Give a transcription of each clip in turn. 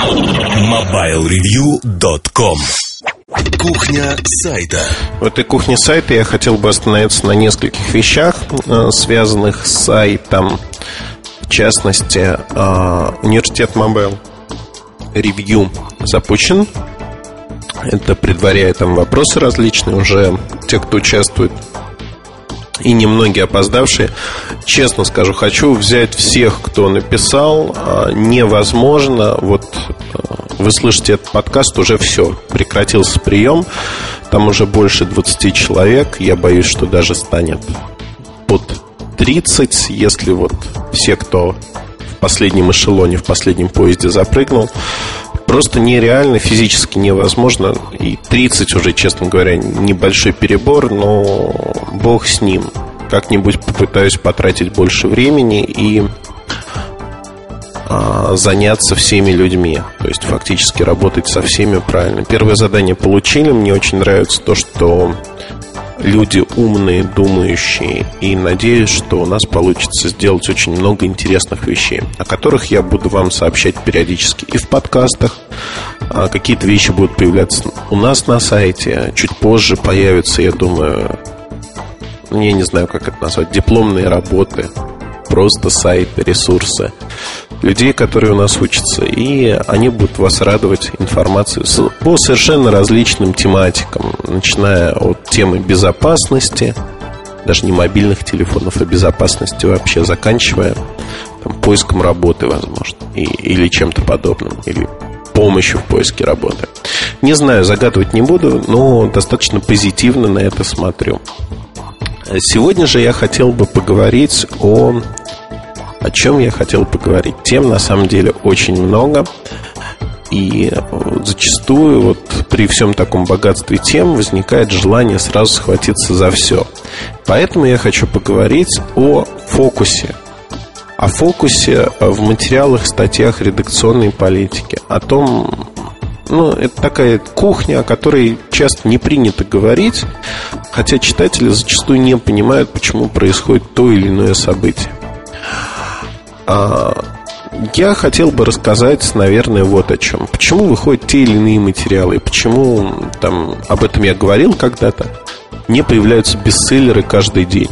MobileReview.com Кухня сайта. В этой кухне сайта я хотел бы остановиться на нескольких вещах, э, связанных с сайтом. В частности, э, университет Mobile Review запущен. Это предваряет там вопросы различные уже. Те, кто участвует и немногие опоздавшие. Честно скажу, хочу взять всех, кто написал. А, невозможно. Вот а, вы слышите этот подкаст, уже все. Прекратился прием. Там уже больше 20 человек. Я боюсь, что даже станет под 30, если вот все, кто в последнем эшелоне, в последнем поезде запрыгнул, просто нереально, физически невозможно. И 30 уже, честно говоря, небольшой перебор, но бог с ним. Как-нибудь попытаюсь потратить больше времени и заняться всеми людьми. То есть фактически работать со всеми правильно. Первое задание получили. Мне очень нравится то, что люди умные, думающие, и надеюсь, что у нас получится сделать очень много интересных вещей, о которых я буду вам сообщать периодически и в подкастах. А какие-то вещи будут появляться у нас на сайте, чуть позже появятся, я думаю, ну, я не знаю, как это назвать, дипломные работы, просто сайты, ресурсы людей, которые у нас учатся, и они будут вас радовать информацией по совершенно различным тематикам, начиная от темы безопасности, даже не мобильных телефонов, а безопасности вообще, заканчивая там, поиском работы, возможно, и, или чем-то подобным, или помощью в поиске работы. Не знаю, загадывать не буду, но достаточно позитивно на это смотрю. Сегодня же я хотел бы поговорить о о чем я хотел поговорить. Тем на самом деле очень много. И зачастую вот при всем таком богатстве тем возникает желание сразу схватиться за все. Поэтому я хочу поговорить о фокусе. О фокусе в материалах, статьях редакционной политики. О том, ну, это такая кухня, о которой часто не принято говорить, хотя читатели зачастую не понимают, почему происходит то или иное событие. А, я хотел бы рассказать, наверное, вот о чем. Почему выходят те или иные материалы, почему там об этом я говорил когда-то, не появляются бестселлеры каждый день.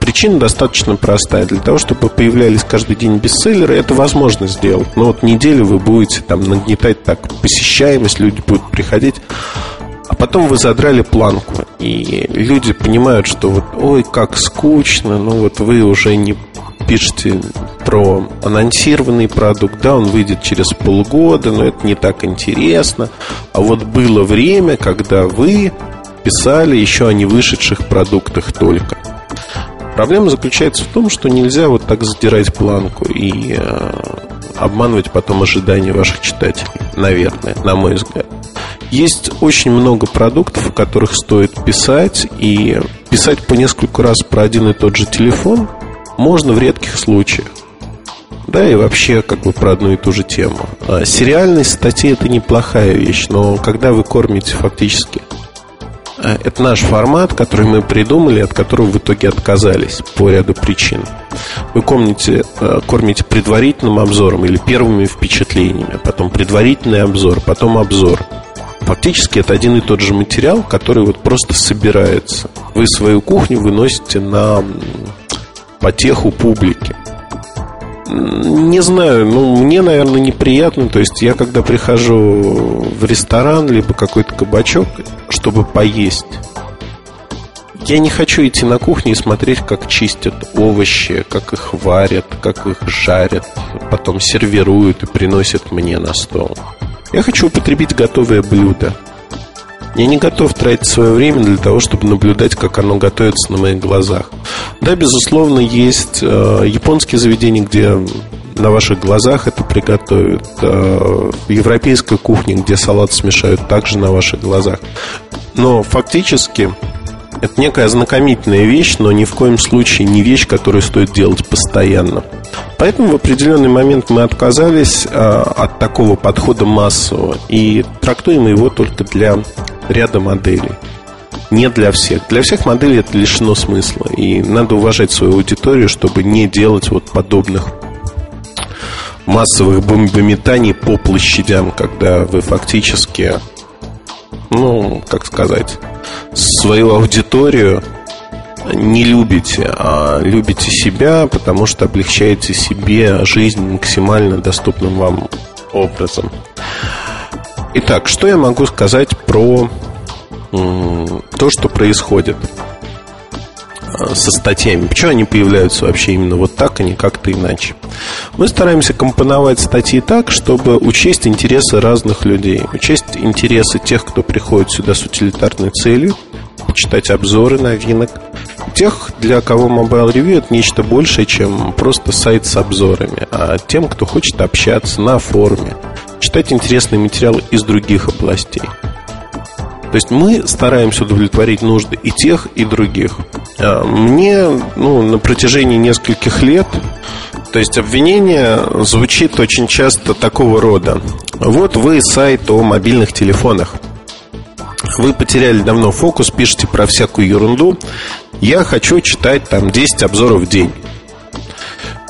Причина достаточно простая. Для того, чтобы появлялись каждый день бестселлеры, это возможно сделать. Но вот неделю вы будете там нагнетать так посещаемость, люди будут приходить. А потом вы задрали планку, и люди понимают, что вот, ой, как скучно, ну вот вы уже не пишете про анонсированный продукт, да, он выйдет через полгода, но это не так интересно. А вот было время, когда вы писали еще о не вышедших продуктах только. Проблема заключается в том, что нельзя вот так задирать планку и э, обманывать потом ожидания ваших читателей, наверное, на мой взгляд. Есть очень много продуктов, о которых стоит писать, и писать по несколько раз про один и тот же телефон можно в редких случаях. Да, и вообще как бы про одну и ту же тему. А сериальность статьи это неплохая вещь, но когда вы кормите фактически э, это наш формат, который мы придумали, от которого в итоге отказались по ряду причин. Вы кормите, э, кормите предварительным обзором или первыми впечатлениями, потом предварительный обзор, потом обзор. Фактически это один и тот же материал, который вот просто собирается. Вы свою кухню выносите на потеху публики. Не знаю, ну, мне, наверное, неприятно. То есть я, когда прихожу в ресторан, либо какой-то кабачок, чтобы поесть, я не хочу идти на кухню и смотреть, как чистят овощи, как их варят, как их жарят, потом сервируют и приносят мне на стол. Я хочу употребить готовое блюдо. Я не готов тратить свое время для того, чтобы наблюдать, как оно готовится на моих глазах. Да, безусловно, есть э, японские заведения, где на ваших глазах это приготовят. Э, европейская кухня, где салат смешают, также на ваших глазах. Но фактически это некая ознакомительная вещь, но ни в коем случае не вещь, которую стоит делать постоянно. Поэтому в определенный момент мы отказались э, от такого подхода массового и трактуем его только для ряда моделей. Не для всех. Для всех моделей это лишено смысла. И надо уважать свою аудиторию, чтобы не делать вот подобных массовых бомбометаний по площадям, когда вы фактически, ну, как сказать, свою аудиторию не любите, а любите себя, потому что облегчаете себе жизнь максимально доступным вам образом. Итак, что я могу сказать про то, что происходит э, со статьями. Почему они появляются вообще именно вот так, а не как-то иначе? Мы стараемся компоновать статьи так, чтобы учесть интересы разных людей, учесть интересы тех, кто приходит сюда с утилитарной целью, почитать обзоры новинок, тех, для кого Mobile Review это нечто большее, чем просто сайт с обзорами, а тем, кто хочет общаться на форуме, читать интересные материалы из других областей. То есть мы стараемся удовлетворить нужды и тех, и других. А, мне ну, на протяжении нескольких лет то есть обвинение звучит очень часто такого рода. Вот вы сайт о мобильных телефонах. Вы потеряли давно фокус, пишете про всякую ерунду. Я хочу читать там 10 обзоров в день.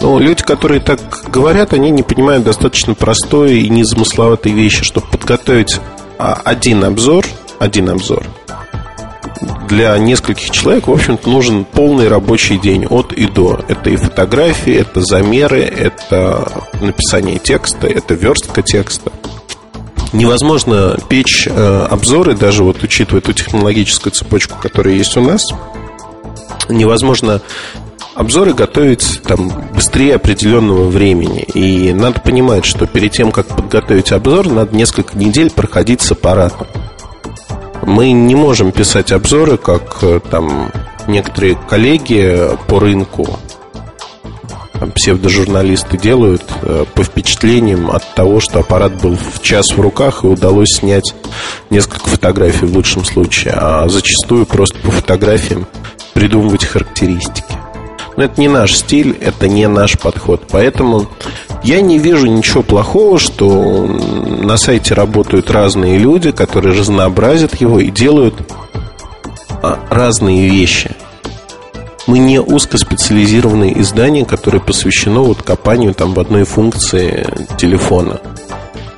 Ну, люди, которые так говорят, они не понимают достаточно простой и незамысловатой вещи, чтобы подготовить а, один обзор, один обзор для нескольких человек, в общем-то, нужен полный рабочий день от и до. Это и фотографии, это замеры, это написание текста, это верстка текста. Невозможно печь э, обзоры, даже вот учитывая ту технологическую цепочку, которая есть у нас, невозможно обзоры готовить там быстрее определенного времени. И надо понимать, что перед тем, как подготовить обзор, надо несколько недель проходить с аппаратом. Мы не можем писать обзоры, как э, там некоторые коллеги по рынку, псевдожурналисты делают э, по впечатлениям от того, что аппарат был в час в руках и удалось снять несколько фотографий в лучшем случае, а зачастую просто по фотографиям придумывать характеристики. Но это не наш стиль, это не наш подход. Поэтому я не вижу ничего плохого, что на сайте работают разные люди, которые разнообразят его и делают а, разные вещи. Мы не узкоспециализированные издания, которое посвящено вот копанию там в одной функции телефона.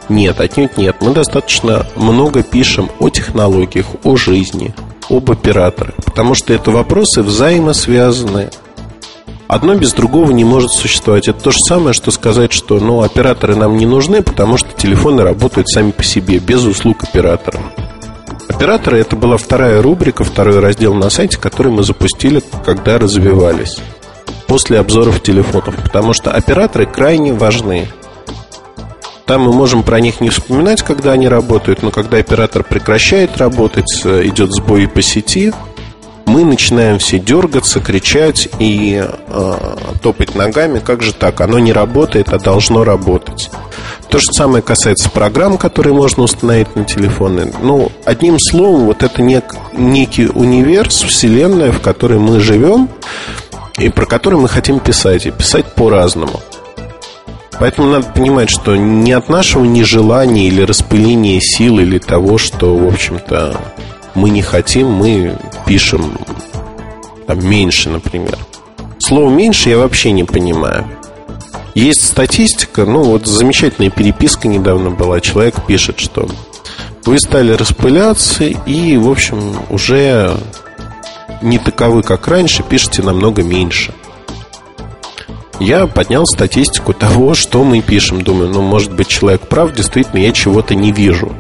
Нет, отнюдь нет. Мы достаточно много пишем о технологиях, о жизни, об операторах, потому что это вопросы взаимосвязанные. Одно без другого не может существовать. Это то же самое, что сказать, что ну, операторы нам не нужны, потому что телефоны работают сами по себе, без услуг оператора. Операторы это была вторая рубрика, второй раздел на сайте, который мы запустили, когда развивались. После обзоров телефонов. Потому что операторы крайне важны. Там мы можем про них не вспоминать, когда они работают, но когда оператор прекращает работать, э, идет сбой по сети, мы начинаем все дергаться, кричать и э, топать ногами. Как же так? Оно не работает, а должно работать. То же самое касается программ, которые можно установить на телефоны. Ну, одним словом, вот это нек, некий универс, вселенная, в которой мы живем и про который мы хотим писать, и писать по-разному. Поэтому надо понимать, что не от нашего нежелания или распыления сил или того, что, в общем-то, мы не хотим, мы пишем там меньше, например. Слово меньше я вообще не понимаю. Есть статистика, ну вот замечательная переписка недавно была. Человек пишет, что вы стали распыляться и, в общем, уже не таковы, как раньше, пишете намного меньше. Я поднял статистику того, что мы пишем. Думаю, ну, может быть, человек прав, действительно, я чего-то не вижу.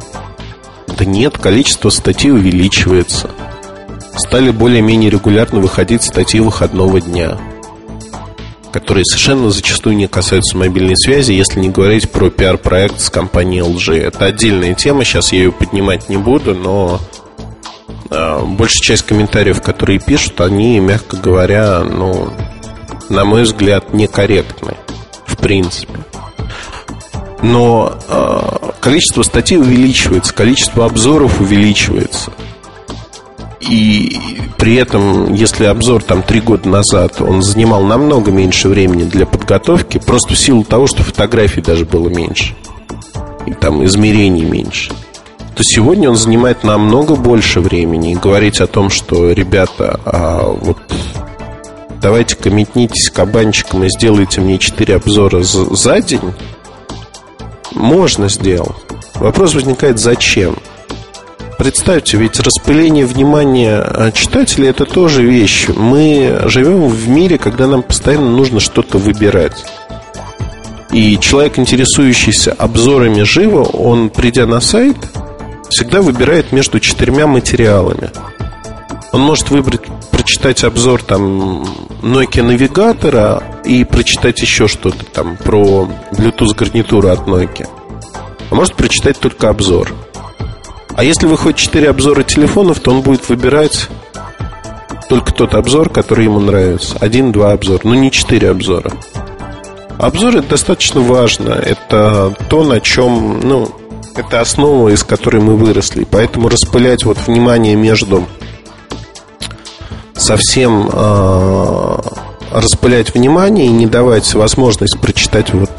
Да нет, количество статей увеличивается. Стали более-менее регулярно выходить статьи выходного дня, которые совершенно зачастую не касаются мобильной связи, если не говорить про пиар-проект с компанией LG. Это отдельная тема, сейчас я ее поднимать не буду, но э, большая часть комментариев, которые пишут, они, мягко говоря, ну, на мой взгляд, некорректны, в принципе. Но э, количество статей увеличивается, количество обзоров увеличивается. И при этом, если обзор там три года назад, он занимал намного меньше времени для подготовки, просто в силу того, что фотографий даже было меньше. И там измерений меньше. То сегодня он занимает намного больше времени. И говорить о том, что, ребята, а вот давайте-ка метнитесь кабанчиком и сделайте мне четыре обзора за день, можно сделать. Вопрос возникает, зачем? Представьте, ведь распыление внимания читателей это тоже вещь. Мы живем в мире, когда нам постоянно нужно что-то выбирать. И человек, интересующийся обзорами живо, он, придя на сайт, всегда выбирает между четырьмя материалами. Он может выбрать, прочитать обзор там Nokia навигатора и прочитать еще что-то там про Bluetooth гарнитуру от Nokia. А может прочитать только обзор. А если выходит 4 обзора телефонов, то он будет выбирать только тот обзор, который ему нравится. Один-два обзора, но не 4 обзора. Обзор это достаточно важно. Это то, на чем, ну, это основа, из которой мы выросли. Поэтому распылять вот внимание между совсем э, распылять внимание и не давать возможность прочитать вот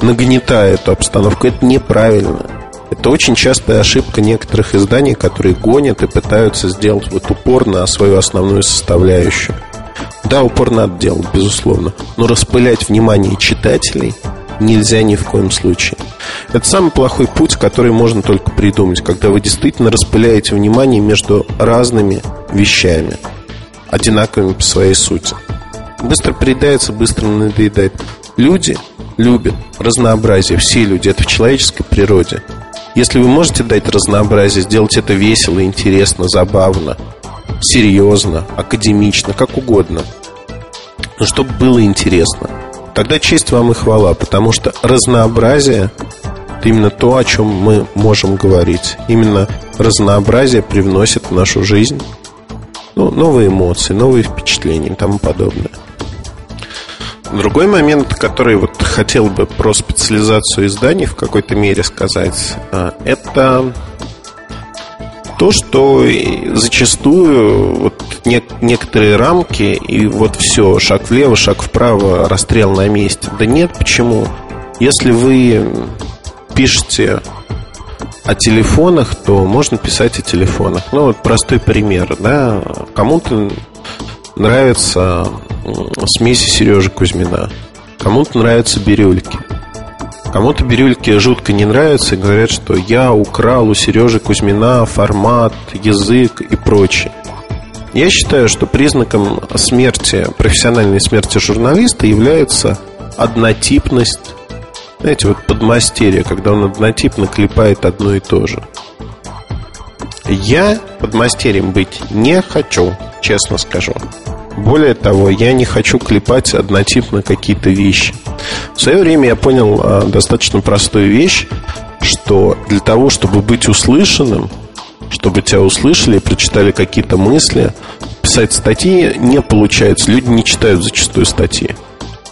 нагнетая эту обстановку, это неправильно. Это очень частая ошибка некоторых изданий, которые гонят и пытаются сделать вот упор на свою основную составляющую. Да, упор надо делать, безусловно, но распылять внимание читателей нельзя ни в коем случае. Это самый плохой путь, который можно только придумать, когда вы действительно распыляете внимание между разными вещами, одинаковыми по своей сути. Быстро приедается, быстро надоедает. Люди любят разнообразие, все люди, это в человеческой природе. Если вы можете дать разнообразие, сделать это весело, интересно, забавно, серьезно, академично, как угодно, но чтобы было интересно, тогда честь вам и хвала, потому что разнообразие – это именно то, о чем мы можем говорить. Именно разнообразие привносит в нашу жизнь ну, новые эмоции, новые впечатления и тому подобное. Другой момент, который вот хотел бы про специализацию изданий в какой-то мере сказать, а, это то, что зачастую вот некоторые рамки и вот все, шаг влево, шаг вправо, расстрел на месте. Да нет, почему? Если вы пишете о телефонах, то можно писать о телефонах. Ну, вот простой пример, да. Кому-то нравится смеси Сережи Кузьмина. Кому-то нравятся бирюльки. Кому-то бирюльки жутко не нравятся и говорят, что я украл у Сережи Кузьмина формат, язык и прочее. Я считаю, что признаком смерти, профессиональной смерти журналиста является однотипность, знаете, вот подмастерье, когда он однотипно клепает одно и то же. Я подмастерьем быть не хочу, честно скажу. Более того, я не хочу клепать однотипно какие-то вещи. В свое время я понял а, достаточно простую вещь, что для того, чтобы быть услышанным, чтобы тебя услышали прочитали какие-то мысли, писать статьи не получается. Люди не читают зачастую статьи.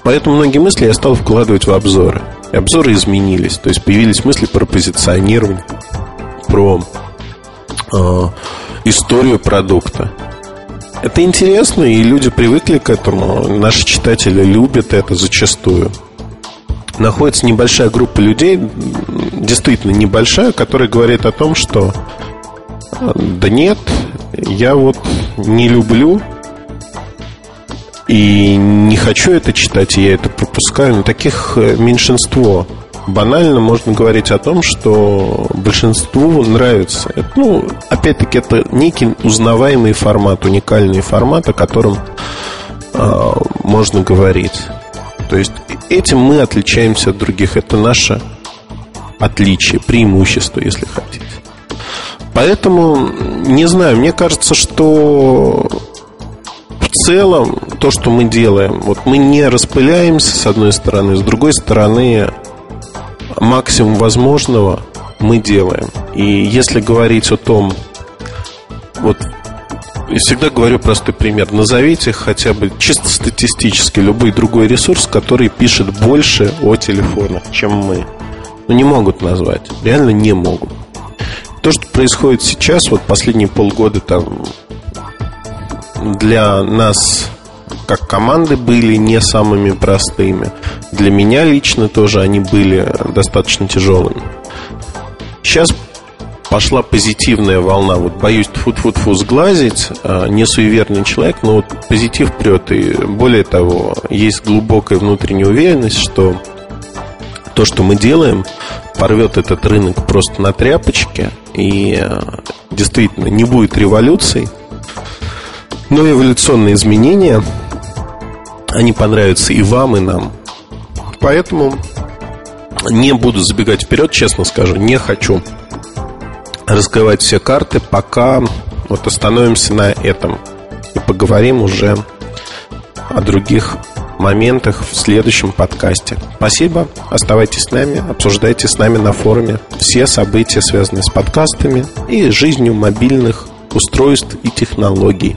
Поэтому многие мысли я стал вкладывать в обзоры. И обзоры изменились. То есть появились мысли про позиционирование, про э, историю продукта. Это интересно, и люди привыкли к этому. Наши читатели любят это зачастую. Находится небольшая группа людей, действительно небольшая, которая говорит о том, что да нет, я вот не люблю и не хочу это читать, я это пропускаю. Но таких э, меньшинство банально можно говорить о том, что большинству нравится. Ну, опять-таки, это некий узнаваемый формат, уникальный формат, о котором э, можно говорить. То есть этим мы отличаемся от других. Это наше отличие, преимущество, если хотите. Поэтому, не знаю, мне кажется, что в целом то, что мы делаем, вот мы не распыляемся с одной стороны, с другой стороны максимум возможного мы делаем. И если говорить о том, вот я всегда говорю простой пример. Назовите хотя бы чисто статистически любой другой ресурс, который пишет больше о телефонах, чем мы. Ну, не могут назвать. Реально не могут. То, что происходит сейчас, вот последние полгода там для нас как команды были не самыми простыми. Для меня лично тоже они были достаточно тяжелыми. Сейчас пошла позитивная волна. Вот боюсь тфу-тфу-тфу сглазить, а, не суеверный человек, но вот позитив прет. И более того, есть глубокая внутренняя уверенность, что то, что мы делаем, порвет этот рынок просто на тряпочке и э, действительно не будет революций, но эволюционные изменения, они понравятся и вам, и нам. Поэтому не буду забегать вперед, честно скажу, не хочу раскрывать все карты, пока вот остановимся на этом и поговорим уже о других моментах в следующем подкасте. Спасибо, оставайтесь с нами, обсуждайте с нами на форуме все события, связанные с подкастами и жизнью мобильных устройств и технологий.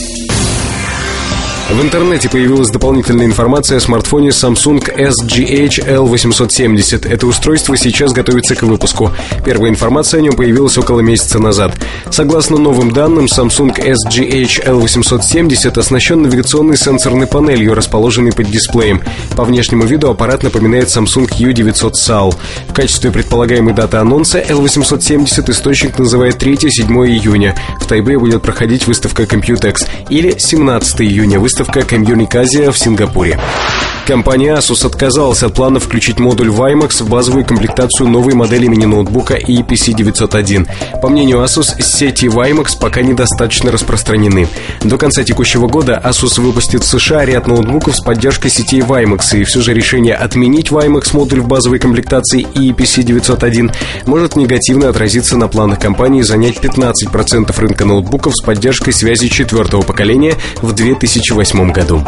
В интернете появилась дополнительная информация о смартфоне Samsung SGH L870. Это устройство сейчас готовится к выпуску. Первая информация о нем появилась около месяца назад. Согласно новым данным, Samsung SGH L870 оснащен навигационной сенсорной панелью, расположенной под дисплеем. По внешнему виду аппарат напоминает Samsung U900 SAL. В качестве предполагаемой даты анонса L870 источник называет 3-7 июня. В Тайбе будет проходить выставка Computex или 17 июня выставка выставка Комьюник в Сингапуре. Компания Asus отказалась от плана включить модуль WiMAX в базовую комплектацию новой модели мини-ноутбука EPC 901. По мнению Asus, сети WiMAX пока недостаточно распространены. До конца текущего года Asus выпустит в США ряд ноутбуков с поддержкой сетей WiMAX, и все же решение отменить WiMAX модуль в базовой комплектации EPC 901 может негативно отразиться на планах компании занять 15% рынка ноутбуков с поддержкой связи четвертого поколения в 2008 году.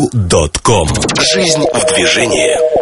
MobileReview.com Жизнь в движении.